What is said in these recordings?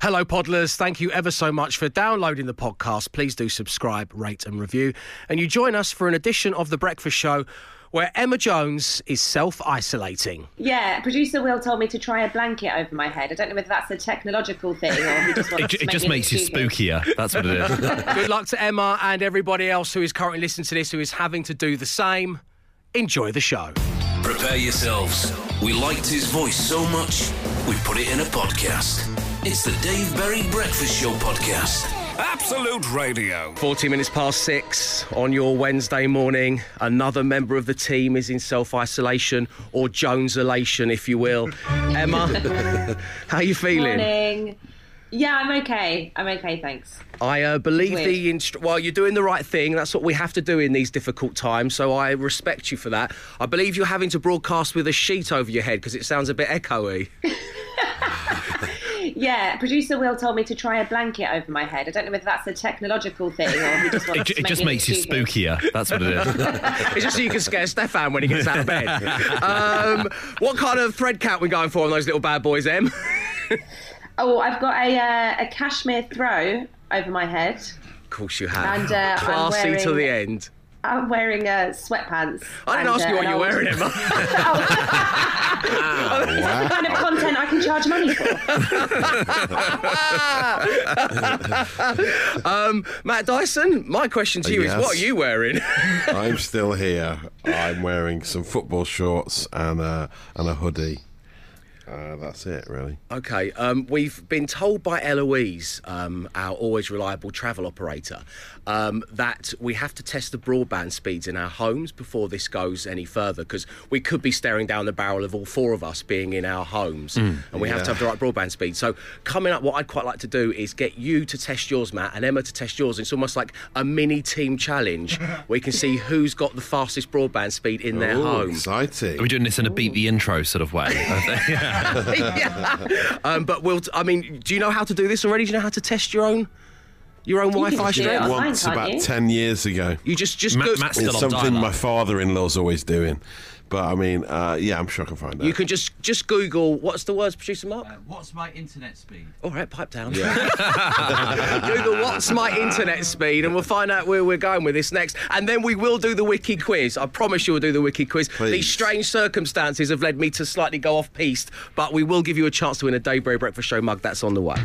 Hello, Podlers. Thank you ever so much for downloading the podcast. Please do subscribe, rate, and review. And you join us for an edition of The Breakfast Show where Emma Jones is self isolating. Yeah, producer Will told me to try a blanket over my head. I don't know whether that's a technological thing or he just wants It, to it make just me makes you spookier. That's what it is. Good luck to Emma and everybody else who is currently listening to this who is having to do the same. Enjoy the show. Prepare yourselves. We liked his voice so much, we put it in a podcast. It's the Dave Berry Breakfast Show podcast. Absolute Radio. 40 minutes past six on your Wednesday morning. Another member of the team is in self isolation or Jones elation, if you will. Emma, how are you feeling? Morning. Yeah, I'm okay. I'm okay, thanks. I uh, believe Weird. the instru- well, you're doing the right thing. That's what we have to do in these difficult times. So I respect you for that. I believe you're having to broadcast with a sheet over your head because it sounds a bit echoey. Yeah, producer Will told me to try a blanket over my head. I don't know whether that's a technological thing or he just wants It, to it make just makes you stupid. spookier. That's what it is. it's just so you can scare Stefan when he gets out of bed. Um, what kind of thread count we going for on those little bad boys, Em? Oh, I've got a uh, a cashmere throw over my head. Of course you have. And, uh, I'm Classy to the end. I'm wearing uh, sweatpants. I didn't and, ask you uh, what you're old- wearing, Emma. Oh, is that the kind of content I can charge money for? um, Matt Dyson, my question to you is what are you wearing? I'm still here. I'm wearing some football shorts and a and a hoodie. Uh, that's it, really. Okay, um, we've been told by Eloise, um, our always reliable travel operator, um, that we have to test the broadband speeds in our homes before this goes any further because we could be staring down the barrel of all four of us being in our homes and we have to have the right broadband speed. So, coming up, what I'd quite like to do is get you to test yours, Matt, and Emma to test yours. It's almost like a mini team challenge. Where we can see who's got the fastest broadband speed in their Ooh, home. exciting. Are we doing this in a beat the intro sort of way? yeah. yeah. Um, but we'll. T- I mean, do you know how to do this already? Do you know how to test your own your own can Wi-Fi just strength? online, Once about you? ten years ago. You just just Matt- go. Matt's It's on something my father-in-law's always doing. But I mean, uh, yeah, I'm sure I can find out. You can just just Google what's the words, producer Mark. Uh, what's my internet speed? All right, pipe down. Google what's my internet speed, and we'll find out where we're going with this next. And then we will do the wiki quiz. I promise you, we'll do the wiki quiz. Please. These strange circumstances have led me to slightly go off piste, but we will give you a chance to win a Dave Berry Breakfast Show mug. That's on the way.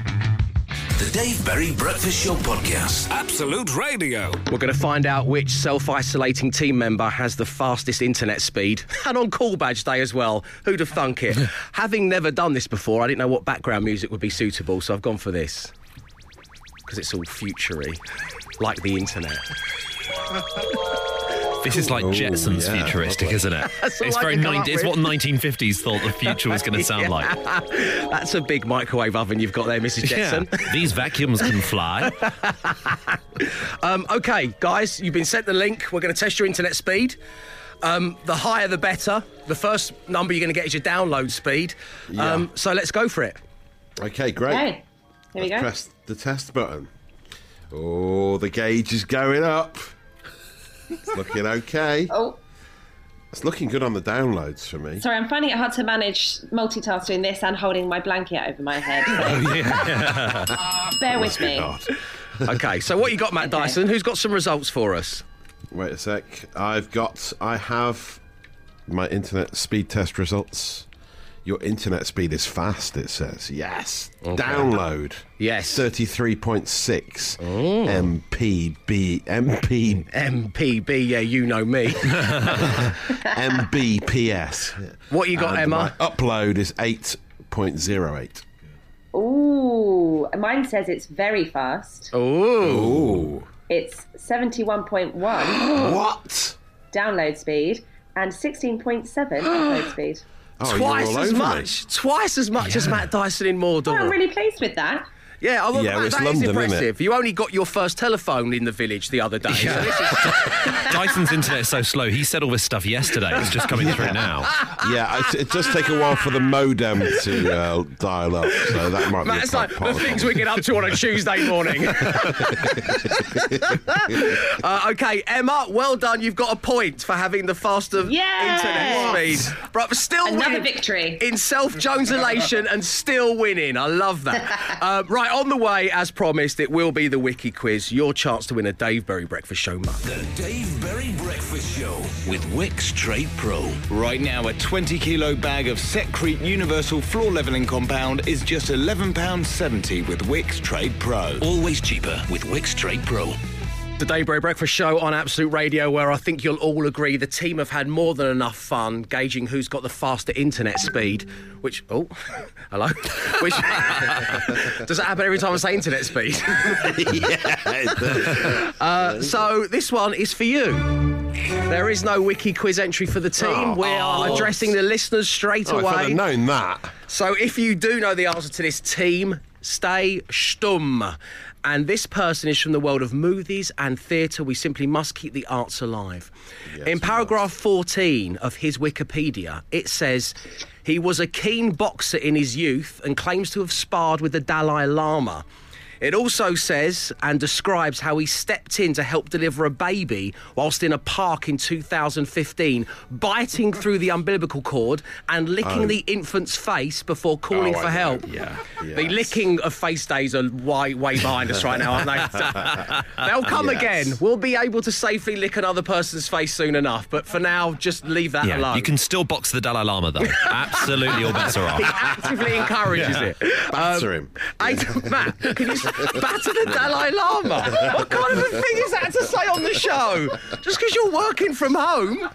The Dave Berry Breakfast Show podcast. Absolute Radio. We're going to find out which self isolating team member has the fastest internet speed. And on call badge day as well. Who'd have thunk it? Having never done this before, I didn't know what background music would be suitable, so I've gone for this. Because it's all futury, like the internet. This is like Ooh, Jetsons yeah, futuristic, isn't it? That's it's I very 90, it's what 1950s thought the future was going to sound like. That's a big microwave oven you've got there, Mrs. Jetson. Yeah. These vacuums can fly. Um, okay, guys, you've been sent the link. We're going to test your internet speed. Um, the higher, the better. The first number you're going to get is your download speed. Um, so let's go for it. Okay, great. Okay, here we go. Press the test button. Oh, the gauge is going up. It's looking okay. Oh, It's looking good on the downloads for me. sorry, I'm finding it hard to manage multitasking this and holding my blanket over my head. Oh, so bear with me. God. Okay, so what you got, Matt Dyson? Who's got some results for us? Wait a sec. I've got. I have my internet speed test results. Your internet speed is fast. It says yes. Download. Yes. Thirty-three point six oh. MPB MP MPB, yeah, you know me. MBPS. What you got, And Emma? My upload is eight point zero eight. Ooh, mine says it's very fast. Ooh. Ooh. It's 71.1 What? download speed and 16.7 upload speed. Oh, you're Twice as much. Twice as much as Matt Dyson in Mordor. Well, I'm really pleased with that. Yeah, well, Yeah, that- it's that is London, isn't it? impressive. You only got your first telephone in the village the other day. So this is Dyson's internet is so slow. He said all this stuff yesterday. It's just coming through now. Yeah, it, it does take a while for the modem to uh, dial up, so that might Matt, be a it's part, like part the things we get up to on a Tuesday morning. uh, okay, Emma, well done. You've got a point for having the faster Yes! internet speed. But still Another winning victory. in self Jones elation and still winning. I love that. uh, right, on the way, as promised, it will be the wiki quiz. Your chance to win a Dave Berry Breakfast Show mug. The Dave Berry Breakfast Show with Wickes Trade Pro. Right now, a 20 kilo bag of Setcrete Universal Floor Leveling Compound is just £11.70 with Wickes Trade Pro. Always cheaper with Wickes Trade Pro. The Dave Berry Breakfast Show on Absolute Radio, where I think you'll all agree the team have had more than enough fun gauging who's got the faster internet speed. Which, oh, hello? Which, does that happen every time I say internet speed? uh, so this one is for you. There is no wiki quiz entry for the team. we are addressing the listeners straight Oh, away. have known that. So if you do know the answer to this team, stay stum. And this person is from the world of movies and theatre. We simply must keep the arts alive. In paragraph 14 of his Wikipedia, it says he was a keen boxer in his youth and claims to have sparred with the Dalai Lama. It also says and describes how he stepped in to help deliver a baby whilst in a park in 2015, biting through the umbilical cord and licking oh. the infant's face before calling Oh, for I know. help. Yeah, The licking of face days are way, way behind us right now, aren't they? They'll come Yes. again. We'll be able to safely lick another person's face soon enough, but for now, just leave that Yeah, alone. you can still box the Dalai Lama though. Absolutely, all bets are He off. actively encourages it. Batter um, him. Hey, Matt, can you s- batter the Dalai Lama? What kind of a thing is that to say on the show? Just because you're working from home?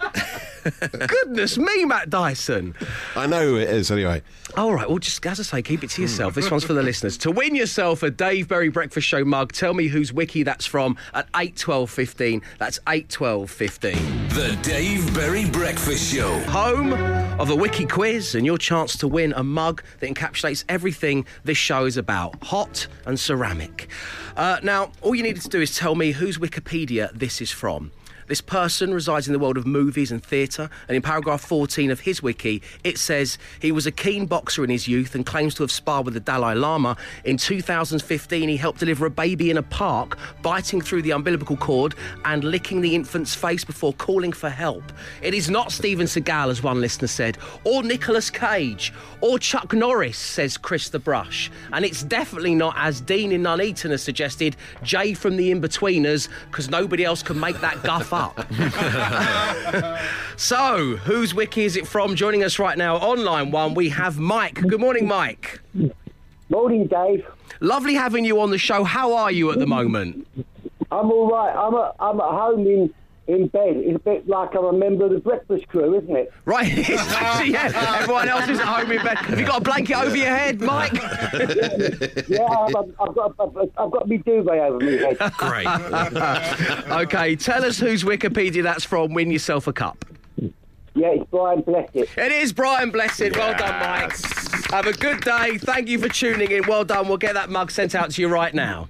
Goodness me, Matt Dyson. I know who it is anyway. All right, well, just as I say, keep it to yourself. This one's for the listeners. To win yourself a Dave Berry Breakfast Show mug, tell me whose wiki that's from at 8 12 15. That's 8 12 15. The Dave Berry Breakfast Show. home of a wiki quiz and your chance to win a mug that encapsulates everything this show is about hot and ceramic. Uh, now, all you needed to do is tell me whose Wikipedia this is from. This person resides in the world of movies and theatre, and in paragraph 14 of his wiki, it says he was a keen boxer in his youth and claims to have sparred with the Dalai Lama. In 2015, he helped deliver a baby in a park, biting through the umbilical cord and licking the infant's face before calling for help. It is not Steven Seagal, as one listener said, or Nicolas Cage, or Chuck Norris, says Chris the Brush. And it's definitely not, as Dean in Nuneaton has suggested, Jay from the Inbetweeners, because nobody else can make that guff. so, whose wiki is it from? Joining us right now on line one, we have Mike. Good morning, Mike. Morning, Dave. Lovely having you on the show. How are you at the moment? I'm all right. I'm at, I'm at home in, in bed. It's a bit like I'm a member of the breakfast crew, isn't it? Right, yeah. Everyone else is at home in bed. Have you got a blanket over your head, Mike? Yeah, I've, I've, I've got I've, I've got my duvet over my head. Great. okay, tell us whose Wikipedia that's from. Win yourself a cup. Yeah, it's Brian Blessed. It is Brian Blessed. Well done, Mike. Have a good day. Thank you for tuning in. Well done. We'll get that mug sent out to you right now.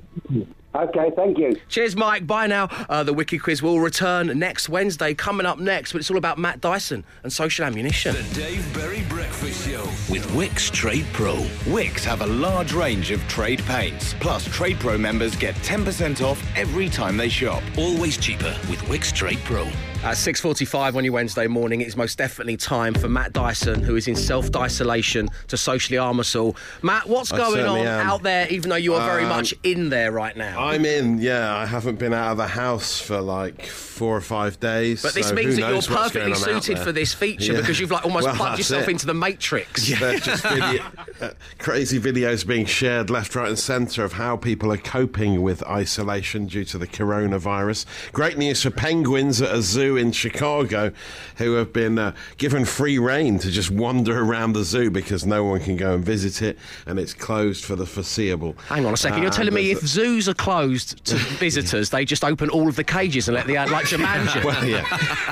Okay, thank you. Cheers, Mike. Bye now. Uh, the Wiki Quiz will return next Wednesday. Coming up next, but it's all about Matt Dyson and social ammunition. The Dave Berry Breakfast Show with Wickes Trade Pro. Wickes have a large range of trade paints. Plus, Trade Pro members get 10% off every time they shop. Always cheaper with Wickes Trade Pro. At 6.45 on your Wednesday morning, it's most definitely time for Matt Dyson, who is in self-isolation, to socially arm us all. Matt, what's I going on am. out there, even though you are very Um, much in there right now? I'm in, yeah. I haven't been out of the house for like four or five days. but this so means that you're perfectly going on out suited for this feature Yeah. because you've like almost Well, plugged yourself it. into the Matrix. There's just video, uh, crazy videos being shared left, right, and centre of how people are coping with isolation due to the coronavirus. Great news for penguins at a zoo in Chicago who have been uh, given free rein to just wander around the zoo because no one can go and visit it and it's closed for the foreseeable. Hang on a second. You're Uh, telling me if zoos are closed to visitors, they just open all of the cages and let the like Jumanji? Well, yeah,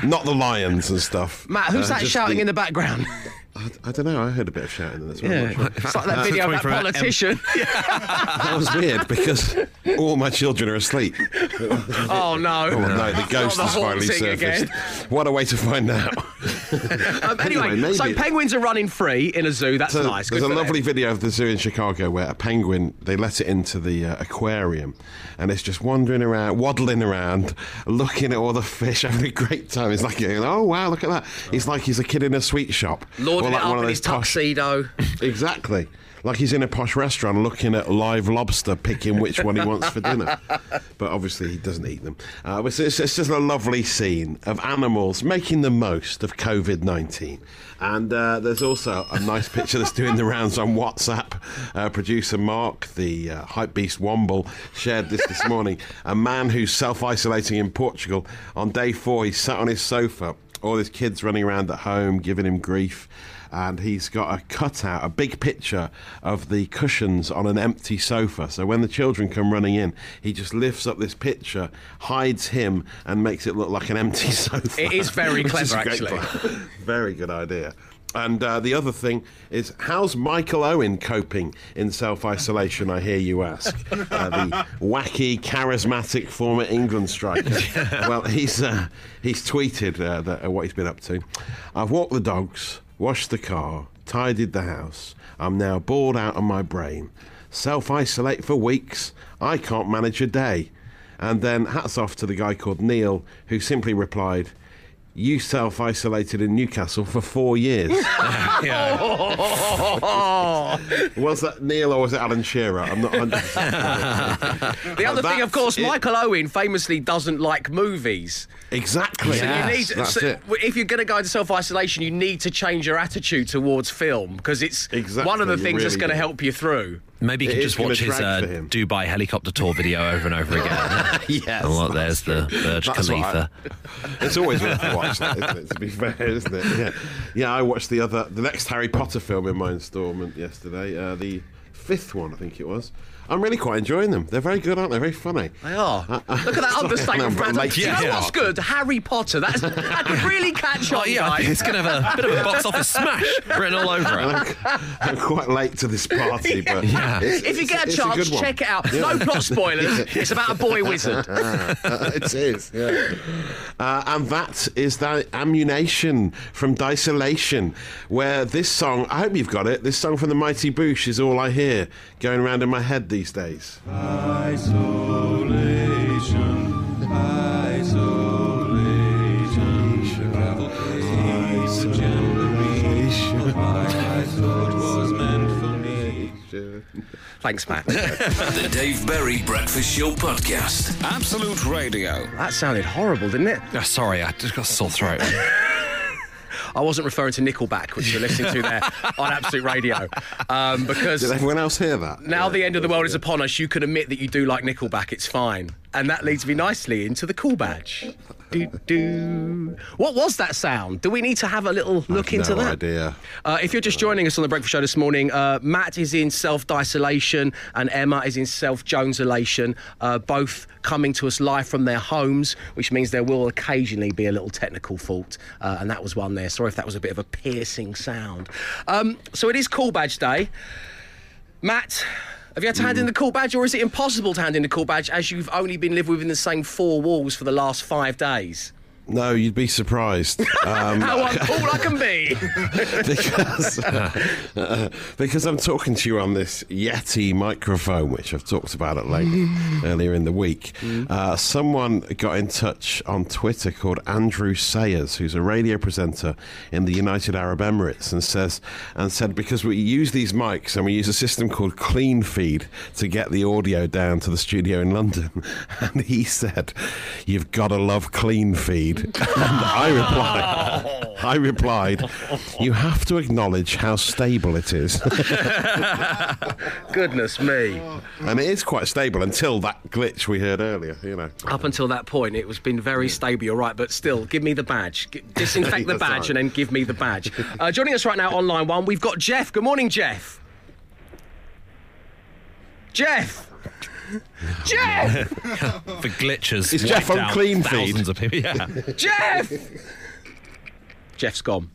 not the lions and stuff. Matt, who's Uh, that shouting the- in the background? I, I don't know. I heard a bit of shouting in this one. Yeah, sure. it's like that Uh, video of coming that from a M- politician. That was weird because all my children are asleep. oh no! Oh no, the ghost the has finally surfaced. again. What a way to find out. Um, anyway, Anyway, so penguins are running free in a zoo. That's So nice. There's Good a lovely them. video of the zoo in Chicago where a penguin they let it into the uh, aquarium, and it's just wandering around, waddling around, looking at all the fish, having a great time. It's like, oh wow, look at that! It's like he's a kid in a sweet shop, Lording Like one of those tuxedo. Exactly. Like he's in a posh restaurant looking at live lobster, picking which one he wants for dinner. But obviously he doesn't eat them. Uh, but it's, it's just a lovely scene of animals making the most of COVID 19. And uh, there's also a nice picture that's doing the rounds on WhatsApp. Uh, producer Mark, the uh, hype beast Womble, shared this this morning. A man who's self isolating in Portugal. On day four, he sat on his sofa, all his kids running around at home, giving him grief and he's got a cutout, a big picture of the cushions on an empty sofa. So when the children come running in, he just lifts up this picture, hides him, and makes it look like an empty sofa. It is very clever, great actually. very good idea. And uh, the other thing is, how's Michael Owen coping in self isolation? I hear you ask. Uh, the wacky, charismatic former England striker. well, he's uh, he's tweeted uh, that, uh, what he's been up to. I've walked the dogs, washed the car, tidied the house. I'm now bored out of my brain. Self isolate for weeks. I can't manage a day. And then hats off to the guy called Neil, who simply replied, You self isolated in Newcastle for four years. was that Neil or was it Alan Shearer? I'm not 100%. The other thing, of course, it. Michael Owen famously doesn't like movies. Exactly. So you need, That's so it. if you're going to go into self isolation, you need to change your attitude towards film because it's Exactly, one of the you things that's going to help you through. Maybe you can is just watch his uh. Dubai helicopter tour video over and over again. Yes, And look, that's there's the Burj That's what I- Khalifa. It's always worth a watch, that, isn't it? To be fair, isn't it? Yeah, yeah. I watched the other, the next Harry Potter film in my instalment yesterday. Uh, the fifth one, I think it was. I'm really quite enjoying them. They're very good, aren't they? Very funny. They are. Uh, uh, Look at that sorry, understatement. I'm Fran. Do you to know the what's good? Harry Potter. That's that really catch on, Oh, yeah, guys. it's going to have a bit of a box office smash written all over it. I'm, I'm quite late to this party, but Yeah. it's- If you get a it's chance, good one. check it out. No plot spoilers. It's about a boy wizard. it is, yeah. Uh, and that is that ammunition from Disolation, where this song, I hope you've got it, this song from the Mighty Boosh is all I hear going around in my head these days. Thanks, Matt. The Dave Berry Breakfast Show Podcast. Absolute Radio. That sounded horrible, didn't it? Oh, sorry, I just got a sore throat. I wasn't referring to Nickelback, which you're listening to there on Absolute Radio, um, because Did everyone else hear that? now the end of the world is upon us. You can admit that you do like Nickelback. It's fine, and that leads me nicely into the cool badge. Do, do. What was that sound? Do we need to have a little look into no that? idea. Uh, if you're just joining us on the Breakfast Show this morning, uh, Matt is in self-isolation and Emma is in self-Jonesolation, uh, both coming to us live from their homes, which means there will occasionally be a little technical fault, uh, and that was one there. Sorry if that was a bit of a piercing sound. Um, so it is Cool Badge Day. Matt, have you had to hand in mm. the cool badge, or is it impossible to hand in the cool badge as you've only been living within the same four walls for the last five days? No, you'd be surprised. Um, How uncool I can be! because, uh, because I'm talking to you on this Yeti microphone, which I've talked about at length earlier in the week. Uh, someone got in touch on Twitter called Andrew Sayers, who's a radio presenter in the United Arab Emirates, and says and said because we use these mics and we use a system called Clean Feed to get the audio down to the studio in London, and he said, "You've got to love Clean Feed." And I replied, I replied, "You have to acknowledge how stable it is." Goodness me. and it is quite stable until that glitch we heard earlier, you know. Up until that point, it was been very stable. You're right, but still, give me the badge. G- Disinfect the badge right. and then give me the badge. Uh, joining us right now on line one, we've got Jeff. Good morning, Jeff. Jeff. Jeff. For glitches. Is Jeff wiped on clean feed? thousands Of people. Yeah. Jeff. Jeff's gone.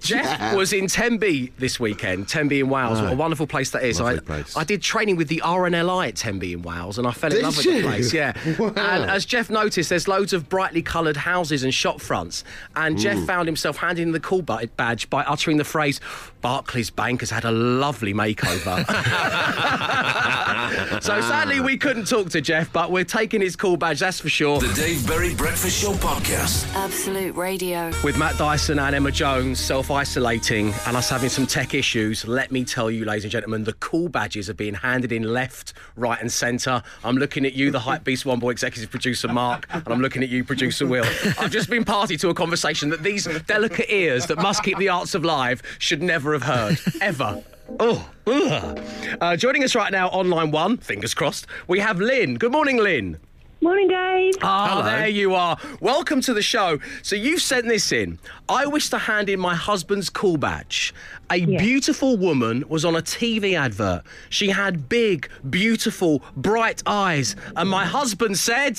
Jeff was in Tenby this weekend, Tenby in Wales. What a wonderful place that is. Lovely I, place. I did training with the RNLI at Tenby in Wales and I fell in Did love with you? the place. Yeah. Wow. And as Jeff noticed, there's loads of brightly coloured houses and shop fronts. And Jeff found himself handing the call bu- badge by uttering the phrase, Barclays Bank has had a lovely makeover. so sadly, we couldn't talk to Jeff, but we're taking his call badge, that's for sure. The Dave Berry Breakfast Show Podcast. Absolute Radio. With Matt Dyson and Emma Jones self isolating and us having some tech issues, let me tell you, ladies and gentlemen, the cool badges are being handed in left, right, and centre. I'm looking at you, the Hype Beast One Boy executive producer Mark, and I'm looking at you, producer Will. I've just been party to a conversation that these delicate ears that must keep the arts alive should never have heard, ever. Oh. Uh, joining us right now on line one, fingers crossed, we have Lynn. Good morning, Lynn. Morning, Dave. Ah, there you are. Welcome to the show. So you've sent this in. I wish to hand in my husband's call badge. A beautiful woman was on a TV advert. She had big, beautiful, bright eyes, and my husband said.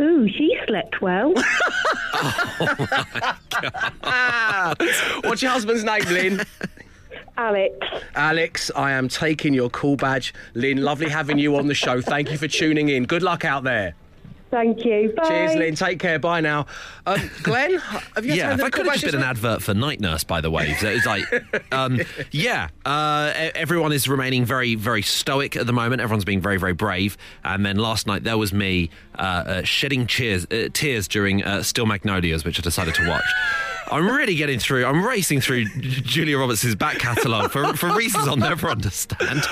Ooh, she slept well. Ah, what's your husband's name, Lynn? Alex. Alex, I am taking your call badge. Lynn, lovely having you on the show. Thank you for tuning in. Good luck out there. Thank you. Bye. Cheers, Lynn. Take care. Bye now. Um, Glenn, have you Yeah, if I could have just been an advert for Night Nurse, by the way. So it's like, um, yeah, uh, everyone is remaining very, very stoic at the moment. Everyone's being very, very brave. And then last night there was me uh, uh, shedding cheers, uh, tears during uh, Steel Magnolias, which I decided to watch. I'm really getting through. I'm racing through Julia Roberts' back catalogue for, for reasons I'll never understand.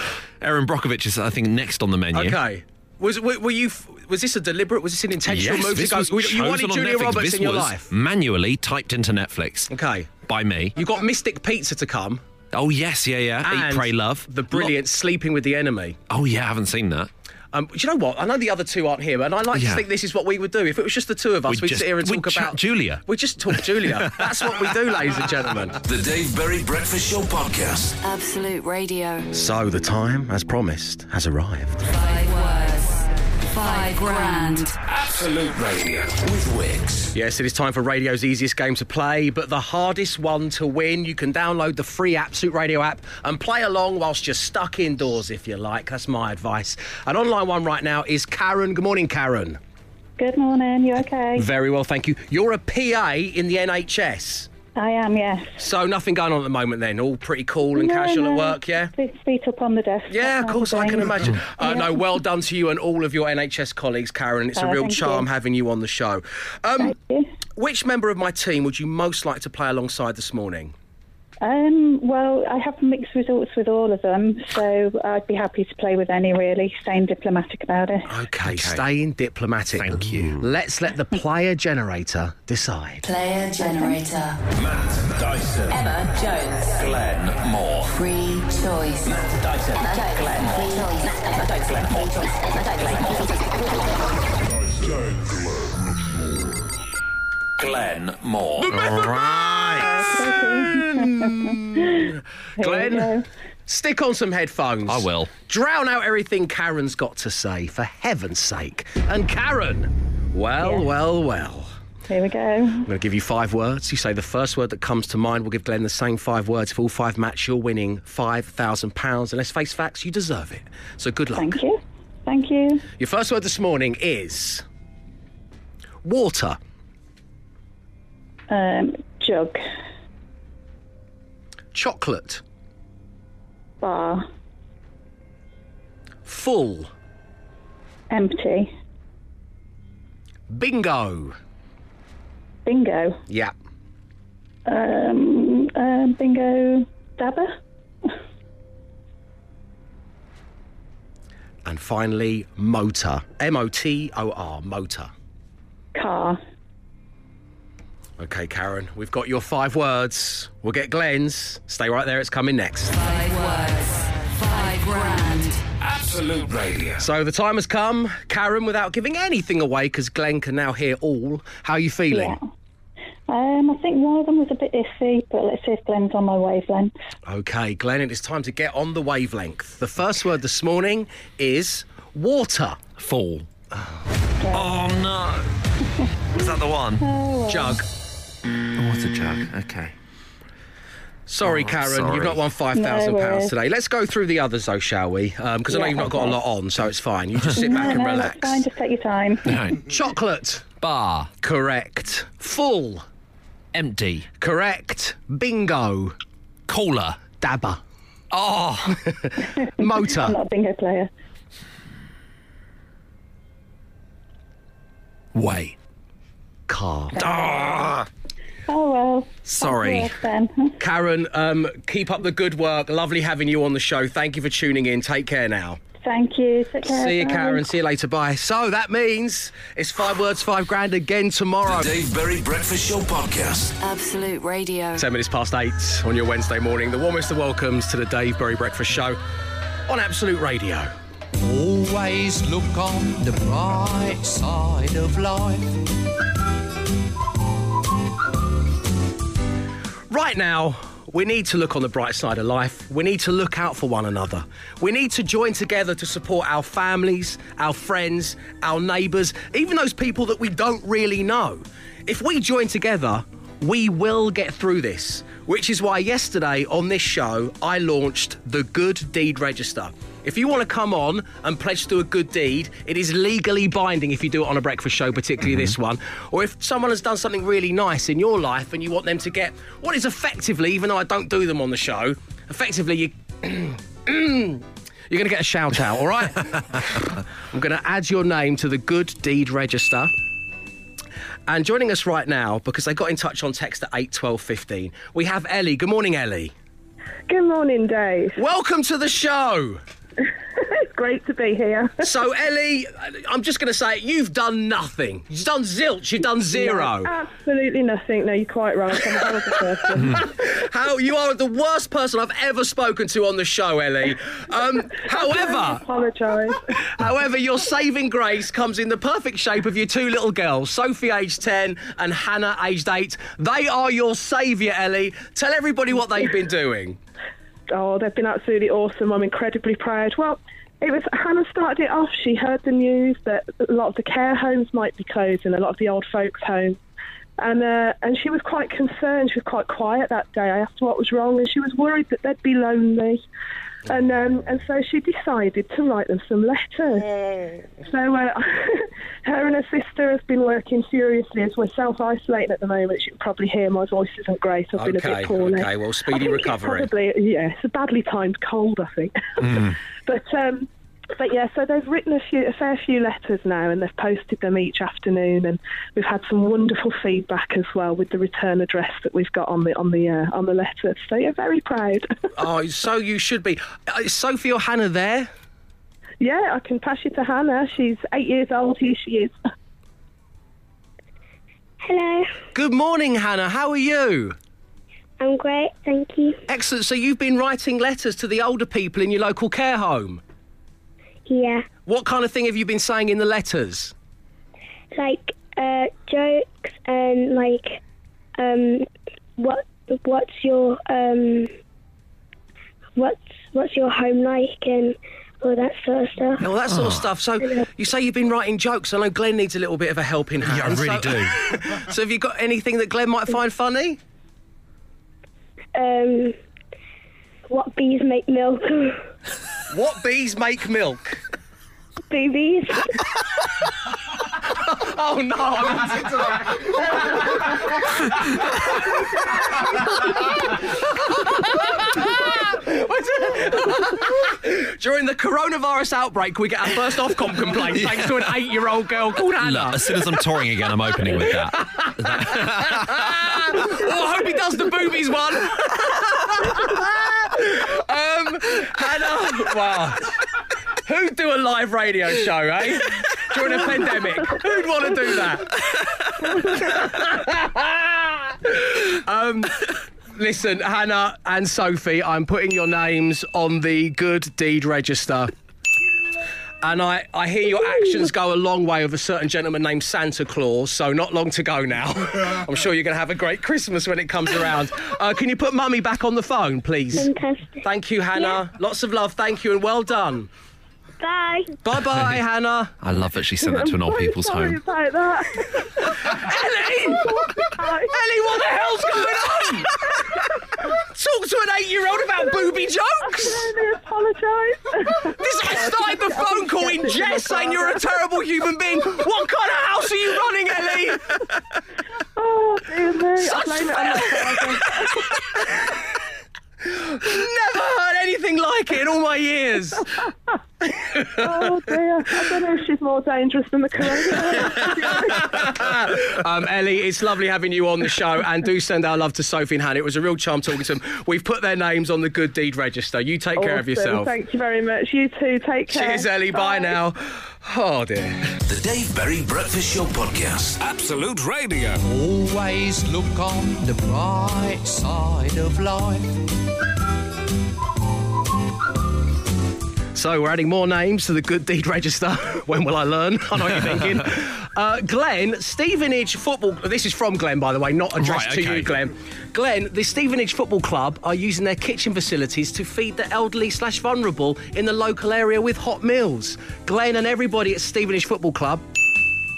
Erin Brockovich is, I think, next on the menu. Okay. Was were, were you? Was this a deliberate? Was this an intentional Yes, move this to go? was you wanted Julia Netflix. Roberts This in your life. manually typed into Netflix Okay. by me. You got Mystic Pizza to come. Oh yes, yeah, yeah. and Eat, pray, love. The brilliant Sleeping with the Enemy. Oh yeah, I haven't seen that. Um, do you know what? I know the other two aren't here, and I like to think this is what we would do. If it was just the two of us, We'd we'd, just- sit here and we'd talk chat about Julia. We just talk Julia. That's what we do, ladies and gentlemen. The Dave Berry Breakfast Show Podcast. Absolute Radio. So the time, as promised, has arrived. Five words. Five grand. Absolute Radio with Wickes. Yes, it is time for radio's easiest game to play, but the hardest one to win. You can download the free Absolute Radio app and play along whilst you're stuck indoors, if you like. That's my advice. And online one right now is Karen. Good morning, Karen. Good morning. You okay? Very well, thank you. You're a PA in the NHS. I am, yes. So nothing going on at the moment then? All pretty cool and No, casual no. at work, yeah? Feet, up on the desk. Yeah, of course, I can imagine. Uh, Yeah. No, well done to you and all of your NHS colleagues, Karen. It's a Oh, real charm you. having you on the show. Um, Thank you. which member of my team would you most like to play alongside this morning? Um, well, I have mixed results with all of them, so I'd be happy to play with any, really, staying diplomatic about it. Okay, staying diplomatic. Thank you. Let's let the player generator decide. Player generator. Matt Dyson. Emma Jones. Glenn Moore. Free choice. Matt Dyson. Glenn. Free choice. Emma Jones. Glenn. Free choice. Emma Jones. Glenn Moore. Glenn, stick on some headphones. I will. Drown out everything Karen's got to say, for heaven's sake. And Karen, well, Yeah. well, well. Here we go. I'm going to give you five words. You say the first word that comes to mind. We'll give Glenn the same five words. If all five match, you're winning £5,000. And let's face facts, you deserve it. So good luck. Thank you. Thank you. Your first word this morning is water, Um, jug. Chocolate, Bar. full, Empty. bingo. Bingo. Yeah. Um, um, bingo. Dabber. And finally, motor. M O T O R, motor. Car. Okay, Karen, we've got your five words. We'll get Glenn's. Stay right there, it's coming next. Five words. Five grand. Absolute Radio. So the time has come. Karen, without giving anything away, because Glenn can now hear all, how are you feeling? Yeah. Um, I think one of them was a bit iffy, but let's see if Glenn's on my wavelength. Okay, Glenn, it is time to get on the wavelength. The first word this morning is water. Fall. Oh no. Is that the one? Jug. Oh, what's a jug? Okay. Sorry, Oh, Karen, sorry. you've not won five thousand No pounds worries. today. Let's go through the others, though, shall we? Because I know you've not got a lot on, so it's fine. You just sit no, back and no, relax. that's fine. Just take your time. Right. Chocolate, Bar. correct. Full, Empty. correct. Bingo, Caller. dabber. Oh. Motor, I'm not a bingo player. Way. car. Ah. Oh well. Sorry. Then. Karen, um, keep up the good work. Lovely having you on the show. Thank you for tuning in. Take care now. Thank you. Take care. See you, Bye. Karen. See you later. Bye. So that means it's five words, five grand again tomorrow. The Dave Berry Breakfast Show podcast. Absolute Radio. 10 minutes past eight on your Wednesday morning. The warmest of welcomes to the Dave Berry Breakfast Show on Absolute Radio. Always look on the bright side of life. Right now, we need to look on the bright side of life. We need to look out for one another. We need to join together to support our families, our friends, our neighbours, even those people that we don't really know. If we join together, we will get through this, which is why yesterday on this show, I launched the Good Deed Register. If you want to come on and pledge to do a good deed, it is legally binding if you do it on a breakfast show, particularly this mm-hmm. one. Or if someone has done something really nice in your life and you want them to get what is effectively, even though I don't do them on the show, effectively you. You're going to get a shout out, all right? I'm going to add your name to the good deed register. And joining us right now, because they got in touch on text at 8 12 15, we have Ellie. Good morning, Ellie. Good morning, Dave. Welcome to the show. It's great to be here. So, Ellie, I'm just going to say, it, you've done nothing. You've done zilch. You've done zero. No, absolutely nothing. No, you're quite right. I'm a horrible person. How you are the worst person I've ever spoken to on the show, Ellie. Um, however, apologise. however, your saving grace comes in the perfect shape of your two little girls, Sophie, aged ten, and Hannah, aged eight. They are your saviour, Ellie. Tell everybody what they've been doing. Oh, they've been absolutely awesome. I'm incredibly proud. Well, it was Hannah started it off. She heard the news that a lot of the care homes might be closing, a lot of the old folks' homes. And uh, and she was quite concerned. She was quite quiet that day. I asked her what was wrong, and she was worried that they'd be lonely. And um, and so she decided to write them some letters. So uh, her and her sister have been working furiously as we're self isolating at the moment. You can probably hear my voice isn't great. I've been a bit poorly. okay, well, speedy it's recovery. Probably, yeah, it's a badly timed cold, I think. but um, but yeah, so they've written a few, a fair few letters now, and they've posted them each afternoon, and we've had some wonderful feedback as well with the return address that we've got on the on the uh, on the letters. So yeah, very proud. Oh, so you should be. Uh, Is Sophie or Hannah there? yeah, I can pass you to Hannah. She's eight years old. Here she is. Hello, Good morning, Hannah. How are you? I'm great, thank you. Excellent. So you've been writing letters to the older people in your local care home. Yeah, What kind of thing have you been saying in the letters? like uh, jokes and like um, what what's your um, what's what's your home like and all that sort of stuff. All that sort of stuff. So you say you've been writing jokes. I know Glenn needs a little bit of a helping hand. Yeah, I really so, do. so have you got anything that Glenn might find funny? Um, what bees make milk? What bees make milk? Boobies. oh no! I'm into that. During the coronavirus outbreak, we get our first Ofcom complaint thanks to an eight-year-old girl called Hannah. Look, as soon as I'm touring again, I'm opening with that. oh, I hope he does the boobies one. um, Hannah, wow. Who'd do a live radio show, eh? During a pandemic. Who'd want to do that? um, listen, Hannah and Sophie, I'm putting your names on the good deed register. And I, I hear your actions go a long way with a certain gentleman named Santa Claus, so not long to go now. I'm sure you're going to have a great Christmas when it comes around. Uh, can you put Mummy back on the phone, please? Fantastic. Thank you, Hannah. Lots of love, thank you, and well done. Bye. Bye bye, Hannah. I love that she sent that to an old people's home. About that. Ellie! Ellie, what the hell's going on? Talk to an eight-year-old about booby jokes. I apologise. This I started the phone call in jest saying you're a terrible human being. What kind of house are you running, Ellie? Oh, dear me. I Such blame it on my father. Never heard anything like it in all my years. Oh, dear. I don't know if she's more dangerous than the corona. um, Ellie, it's lovely having you on the show, and do send our love to Sophie and Hannah. It was a real charm talking to them. We've put their names on the good deed register. You take care of Awesome. yourself. Thank you very much. You too. Take care. Cheers, Ellie. Bye now. Oh dear. The Dave Berry Breakfast Show Podcast. Absolute Radio. Always look on the bright side of life. So we're adding more names to the good deed register. when will I learn? I know what you're thinking. Uh, Glenn, Stevenage Football. This is from Glenn, by the way, not addressed Right, to you, Glenn. Glenn, the Stevenage Football Club are using their kitchen facilities to feed the elderly slash vulnerable in the local area with hot meals. Glenn and everybody at Stevenage Football Club.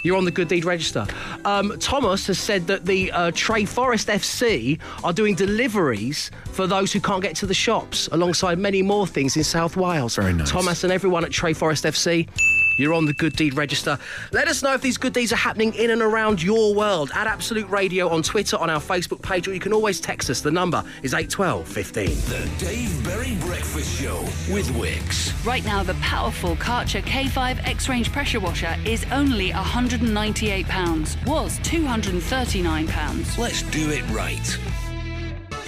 You're on the good deed register. Um, Thomas has said that the uh, Treforest FC are doing deliveries for those who can't get to the shops, alongside many more things in South Wales. Very nice. Thomas and everyone at Treforest FC. You're on the good deed register. Let us know if these good deeds are happening in and around your world at Absolute Radio on Twitter, on our Facebook page, or you can always text us. The number is 812 15. The Dave Berry Breakfast Show with Wickes. Right now, the powerful Karcher K5 X Range pressure washer is only £198. Was £239. Let's do it right.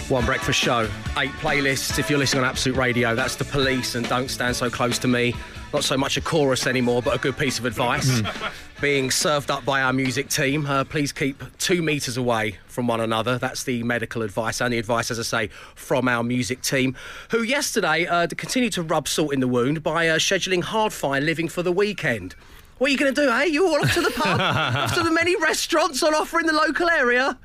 One breakfast show, eight playlists. If you're listening on Absolute Radio, that's the police and don't stand so close to me. Not so much a chorus anymore, but a good piece of advice. Being served up by our music team. Uh, please keep two metres away from one another. That's the medical advice and the advice, as I say, from our music team, who yesterday uh, continued to rub salt in the wound by uh, scheduling Hard-Fi Living for the weekend. What are you going to do, hey? You all off to the pub? off to the many restaurants on offer in the local area?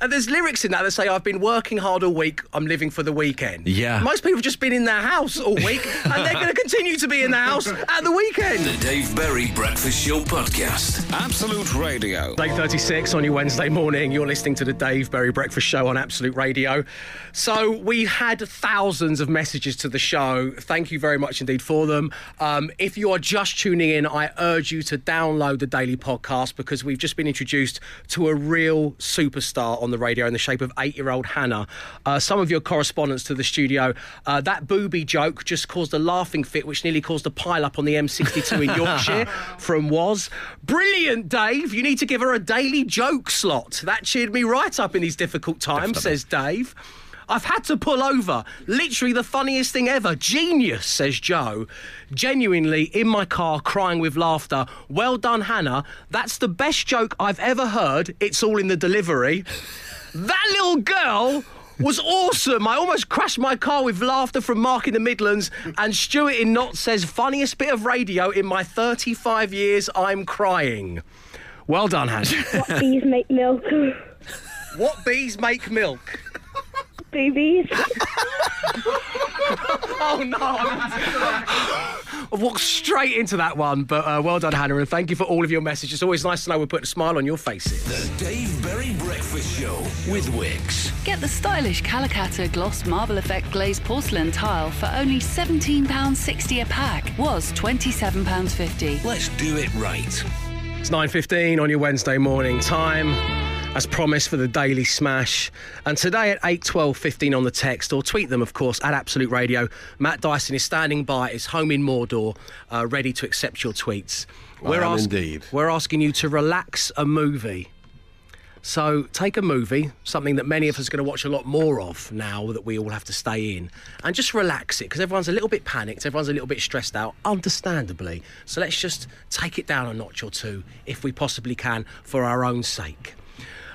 And there's lyrics in that that say, I've been working hard all week, I'm living for the weekend. Yeah. Most people have just been in their house all week, and they're going to continue to be in the house at the weekend. The Dave Berry Breakfast Show Podcast. Absolute Radio. 8.36 on your Wednesday morning. You're listening to the Dave Berry Breakfast Show on Absolute Radio. So we had thousands of messages to the show. Thank you very much indeed for them. Um, if you are just tuning in, I urge you to download the daily podcast because we've just been introduced to a real superstar on the radio in the shape of eight-year-old Hannah. Uh, some of your correspondence to the studio, uh, that booby joke just caused a laughing fit, which nearly caused a pile-up on the M62 in Yorkshire from Was. Brilliant, Dave. You need to give her a daily joke slot. That cheered me right up in these difficult times, says Dave. I've had to pull over. Literally the funniest thing ever. Genius, says Joe. Genuinely in my car crying with laughter. Well done, Hannah. That's the best joke I've ever heard. It's all in the delivery. That little girl was awesome. I almost crashed my car with laughter from Mark in the Midlands. And Stuart in Knott says, funniest bit of radio in my 35 years, I'm crying. Well done, Hannah. What bees make milk? what bees make milk? Boobies. oh no! I've walked straight into that one, but uh, well done, Hannah, and thank you for all of your messages. It's always nice to know we're putting a smile on your faces. The Dave Berry Breakfast Show with Wickes. Get the stylish Calacatta Gloss Marble Effect Glazed Porcelain Tile for only £17.60 a pack. Was £27.50. Let's do it right. It's 9.15 on your Wednesday morning. Time, as promised, for the Daily Smash. And today at 8, 12, 15 on the text, or tweet them, of course, at Absolute Radio. Matt Dyson is standing by his home in Mordor, uh, ready to accept your tweets. I am indeed. We're asking you to relax a movie. So take a movie, something that many of us are going to watch a lot more of now that we all have to stay in, and just relax it because everyone's a little bit panicked, everyone's a little bit stressed out, understandably. So let's just take it down a notch or two if we possibly can for our own sake.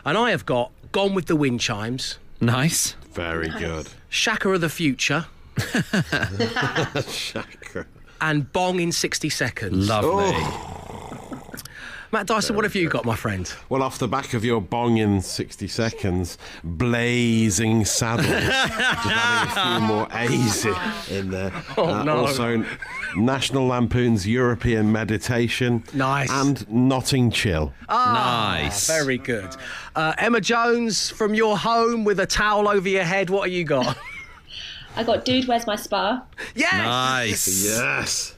And I have got Gone with the Wind Chimes, Nice. Very good. Shaka of the Future, Shaka. and Bong in 60 Seconds. Lovely. Oh. Matt Dyson, what have you got, my friend? Well, off the back of your bong in 60 seconds, blazing saddles. Just adding a few more A's in- in there. Uh, Oh, no. Also, National Lampoon's European Meditation. Nice. And Notting Chill. Ah, nice. Very good. Uh, Emma Jones, from your home with a towel over your head, what have you got? I got Dude, Where's My Spa? Yes! Nice. Yes.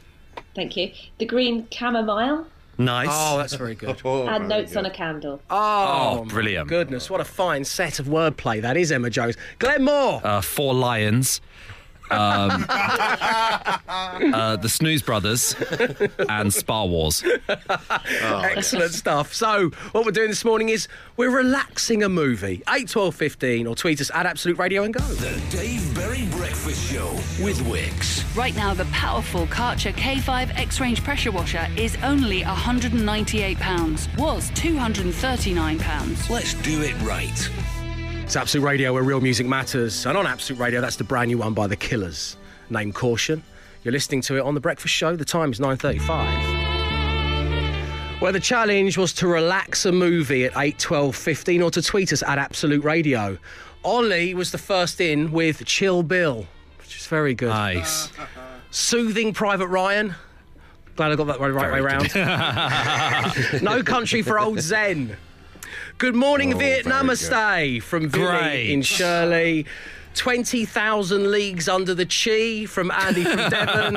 Thank you. The Green Chamomile Nice. Oh, that's very good. and Notes on a Candle. Oh, Oh, brilliant. Goodness, what a fine set of wordplay that is, Emma Jones. Glenn Moore. uh, Four Lions, um, uh, the Snooze Brothers, and Spa Wars. Excellent stuff. So, what we're doing this morning is we're relaxing a movie. 8, 12, 15, or tweet us at Absolute Radio and go. The Dave Berry Breakfast Show with Wickes. Right now, the powerful Karcher K5 X Range pressure washer is only £198. Was £239. Let's do it right. It's Absolute Radio where real music matters. And on Absolute Radio, that's the brand new one by The Killers, named Caution. You're listening to it on The Breakfast Show. The time is 9.35. Where the challenge was to relax a movie at 8, 12, 15 or to tweet us at Absolute Radio. Ollie was the first in with Chill Bill, which is very good. Nice. Soothing Private Ryan. Glad I got that right, right way around. no Country for Old Zen. Good morning, Oh, Vietnam very Stay from Vinny in Shirley. 20,000 Leagues Under the Chi from Andy from Devon.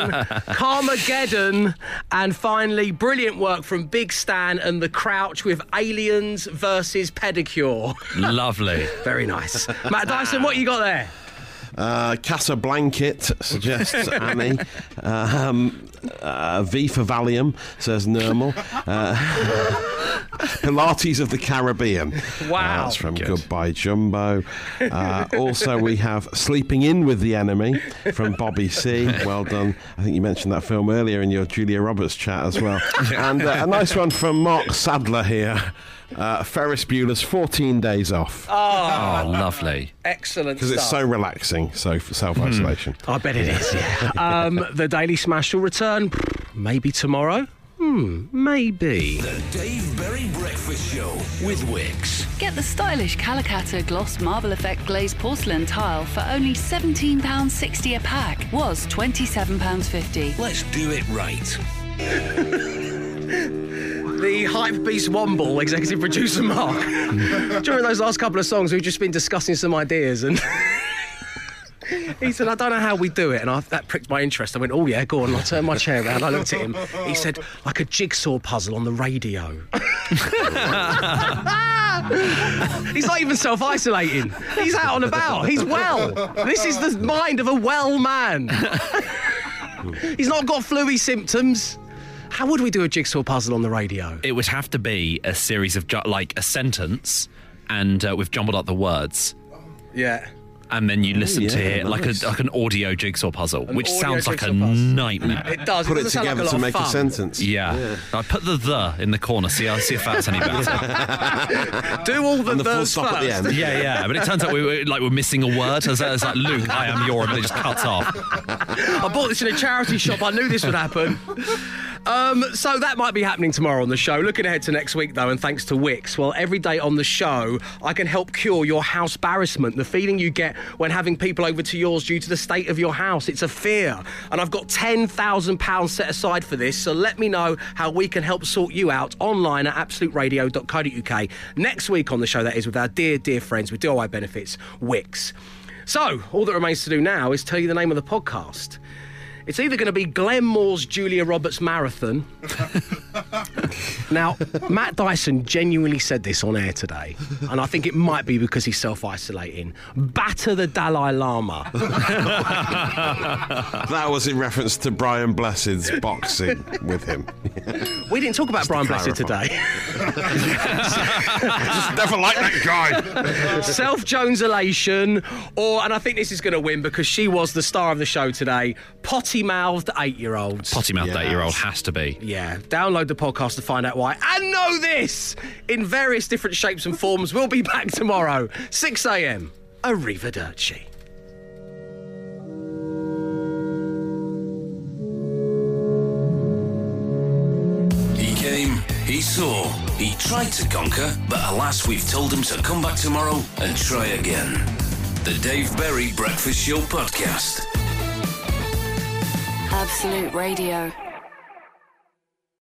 Carmageddon. And finally, brilliant work from Big Stan and The Crouch with Aliens versus Pedicure. Lovely. Very nice. Matt Dyson, what you got there? Uh, Casa Blanket suggests Annie. Um, uh, v for Valium, says Nermal. Uh, Pilates of the Caribbean. Wow. Uh, that's from Goodbye Jumbo. Uh, also, we have Sleeping In with the Enemy from Bobby C. Well done. I think you mentioned that film earlier in your Julia Roberts chat as well. And uh, a nice one from Mark Sadler here. Uh, Ferris Bueller's 14 Days Off. Oh, lovely. Excellent Because it's so relaxing, so self isolation. I bet it is, yeah. um, the Daily Smash will return maybe tomorrow. Hmm, maybe. The Dave Berry Breakfast Show with Wickes. Get the stylish Calacatta Gloss Marble Effect Glazed Porcelain Tile for only £17.60 a pack. Was £27.50. Let's do it right. The Hype Beast Womble, executive producer Mark. During those last couple of songs, we've just been discussing some ideas and. He said, I don't know how we do it. And I, that pricked my interest. I went, oh, yeah, go on. I turned my chair around. I looked at him. He said, like a jigsaw puzzle on the radio. He's not even self isolating. He's out and about. He's well. This is the mind of a well man. He's not got fluey symptoms. How would we do a jigsaw puzzle on the radio? It would have to be a series of ju- like a sentence, and uh, we've jumbled up the words, Yeah. And then you listen to yeah, it like a like an audio jigsaw puzzle, which sounds like a puzzle. nightmare. It does. Put it doesn't together like to make of a sentence. Yeah. I put the the in the corner. See, I see if that's any better. Do all the, And the full those stop at the end. yeah, yeah. But it turns out we were like we're missing a word. It's, it's like Luke, I am your, and it just cuts off. I bought this in a charity shop. I knew this would happen. Um, so that might be happening tomorrow on the show. Looking ahead to next week, though, and thanks to Wickes, well, every day on the show, I can help cure your house embarrassment, the feeling you get when having people over to yours due to the state of your house. It's a fear. And I've got £10,000 set aside for this, so let me know how we can help sort you out online at absoluteradio.co.uk. Next week on the show, that is, with our dear, dear friends with DIY Benefits, Wickes. So, all that remains to do now is tell you the name of the podcast. It's either going to be Glenn Moore's Julia Roberts Marathon. now, Matt Dyson genuinely said this on air today, and I think it might be because he's self isolating. Batter the Dalai Lama. That was in reference to Brian Blessed's boxing with him. We didn't talk about Brian Blessed clarify. today. Just never liked that guy. Self Jones elation, or, and I think this is going to win because she was the star of the show today, potty mouthed eight year olds. Potty mouth Yes. eight year old has to be. Yeah, download the podcast to find out why. And know this in various different shapes and forms. We'll be back tomorrow, 6 a.m. Arrivederci. He came, he saw, he tried to conquer, but alas, we've told him to come back tomorrow and try again. The Dave Berry Breakfast Show Podcast. Absolute Radio.